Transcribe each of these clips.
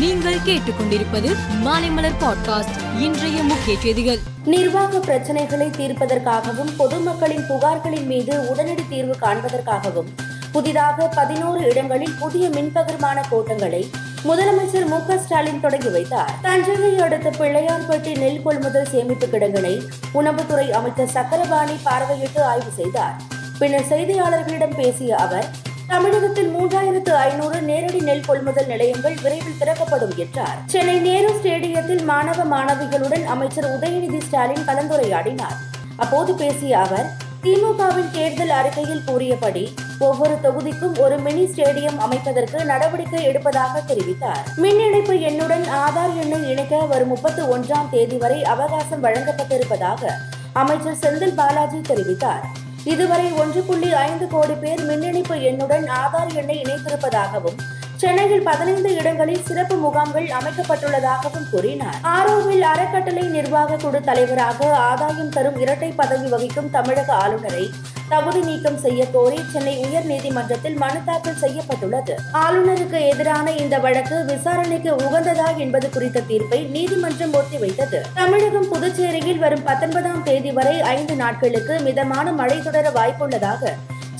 நீங்கள் கேட்டுக்கொண்டிருப்பது மாலைமலர் பாட்காஸ்ட் இன்றைய முக்கிய செய்திகள். நிர்வாக பிரச்சனைகளை தீர்ப்பதற்காகவும் பொதுமக்களின் புகார்களின் மீது உடனடி தீர்வு காண்பதற்காகவும் புதிதாக பதினோரு இடங்களில் புதிய மின்பகிர்மான கோட்டங்களை முதலமைச்சர் மு ஸ்டாலின் தொடங்கி வைத்தார். தஞ்சையை அடுத்த பிள்ளையார்பட்டி நெல் கொள்முதல் சேமிப்பு கிடங்கினை உணவுத்துறை அமைச்சர் சக்கரபாணி பார்வையிட்டு ஆய்வு செய்தார். பின்னர் செய்தியாளர்களிடம் பேசிய அவர் தமிழகத்தில் மூன்றாயிரத்து ஐநூறு நேரடி நெல் கொள்முதல் நிலையங்கள் விரைவில் திறக்கப்படும் என்றார். சென்னை நேரு ஸ்டேடியத்தில் மாணவ மாணவிகளுடன் அமைச்சர் உதயநிதி ஸ்டாலின் கலந்துரையாடினார். அப்போது பேசிய அவர் திமுகவின் தேர்தல் அறிக்கையில் கூறியபடி ஒவ்வொரு தொகுதிக்கும் ஒரு மினி ஸ்டேடியம் அமைப்பதற்கு நடவடிக்கை எடுப்பதாக தெரிவித்தார். மின் இணைப்பு எண்ணுடன் ஆதார் எண்ணை இணைக்க வரும் முப்பத்தி ஒன்றாம் தேதி வரை அவகாசம் வழங்கப்பட்டிருப்பதாக அமைச்சர் செந்தில் பாலாஜி தெரிவித்தார். இதுவரை ஒன்று புள்ளி ஐந்து கோடி பேர் மின்னிணைப்பு எண்ணுடன் ஆதார் எண்ணை இணைத்திருப்பதாகவும் சென்னையில் பதினைந்து இடங்களில் சிறப்பு முகாம்கள் அமைக்கப்பட்டுள்ளதாகவும் கூறினார். ஆரோவில் அறக்கட்டளை நிர்வாக குழு தலைவராக ஆதாயம் தரும் இரட்டை பதவி வகிக்கும் தமிழக ஆளுநரை தகுதி நீக்கம் செய்ய கோரி சென்னை உயர் நீதிமன்றத்தில் மனு தாக்கல் செய்யப்பட்டுள்ளது. ஆளுநருக்கு எதிரான இந்த வழக்கு விசாரணைக்கு உகந்ததா என்பது குறித்த தீர்ப்பை நீதிமன்றம் ஒத்திவைத்தது. தமிழகம் புதுச்சேரியில் வரும் பத்தொன்பதாம் தேதி வரை ஐந்து நாட்களுக்கு மிதமான மழை தொடர வாய்ப்புள்ளதாக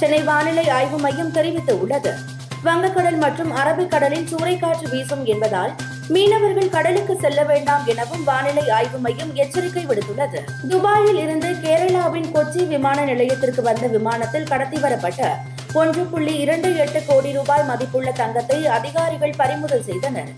சென்னை வானிலை ஆய்வு மையம் தெரிவித்துள்ளது. வங்கக்கடல் மற்றும் அரபிக்கடலில் சூறைக்காற்று வீசும் என்பதால் மீனவர்கள் கடலுக்கு செல்ல வேண்டாம் எனவும் வானிலை ஆய்வு மையம் எச்சரிக்கை விடுத்துள்ளது. துபாயில் இருந்து கேரளாவின் கொச்சி விமான நிலையத்திற்கு வந்த விமானத்தில் கடத்தி வரப்பட்ட ஒன்று புள்ளி இரண்டு எட்டு கோடி ரூபாய் மதிப்புள்ள தங்கத்தை அதிகாரிகள் பறிமுதல் செய்தனர்.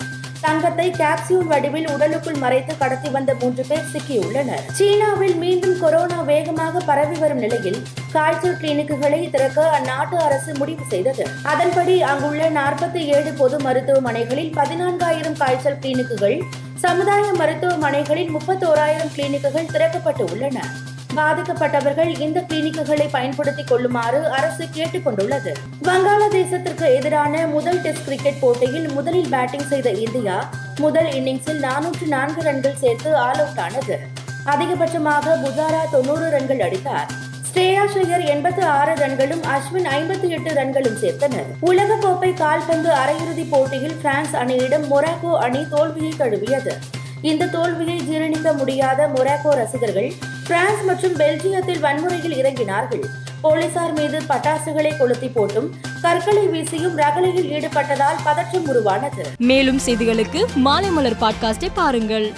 தங்கத்தை கேப்சியூல் வடிவில் உடலுக்குள் மறைத்து கடத்தி வந்த மூன்று பேர் சிக்கியுள்ளனர். சீனாவில் மீண்டும் கொரோனா வேகமாக பரவி வரும் நிலையில் காய்ச்சல் கிளினிக்குகளை திறக்க அந்நாட்டு அரசு முடிவு செய்தது. அதன்படி அங்குள்ள நாற்பத்தி ஏழு பொது மருத்துவமனைகளில் பதினான்காயிரம் காய்ச்சல் கிளினிக்குகள் சமுதாய மருத்துவமனைகளில் முப்பத்தோராயிரம் கிளினிக்குகள் திறக்கப்பட்டு உள்ளன. பாதிக்கப்பட்டவர்கள் இந்த கிளினிக்குகளை பயன்படுத்திக் கொள்ளுமாறு அரசு கேட்டுக் கொண்டுள்ளது. வங்காளதேசத்திற்கு எதிரான முதல் டெஸ்ட் கிரிக்கெட் போட்டியில் முதலில் பேட்டிங் செய்த இந்தியா முதல் இன்னிங்ஸில் நானூற்று நான்கு ரன்கள் சேர்த்து ஆல் அவுட் ஆனது. அதிகபட்சமாக புஜாரா தொன்னூறு ரன்கள் அடித்தார். ஸ்ரேயா ஷையர் எண்பத்து ஆறு ரன்களும் அஸ்வின் ஐம்பத்தி எட்டு ரன்களும் சேர்த்தனர். உலகக்கோப்பை கால்பந்து அரையிறுதிப் போட்டியில் பிரான்ஸ் அணியிடம் மொராக்கோ அணி தோல்வியை தழுவியது. இந்த தோல்வியை ஜீரணிக்க முடியாத மொராக்கோ ரசிகர்கள் பிரான்ஸ் மற்றும் பெல்ஜியத்தில் வன்முறையில் இறங்கினார்கள். போலீசார் மீது பட்டாசுகளை கொளுத்தி போட்டும் கற்களை வீசியும் ரகளையில் ஈடுபட்டதால் பதற்றம் உருவானது. மேலும் செய்திகளுக்கு மாலைமலர் பாட்காஸ்டை பாருங்கள்.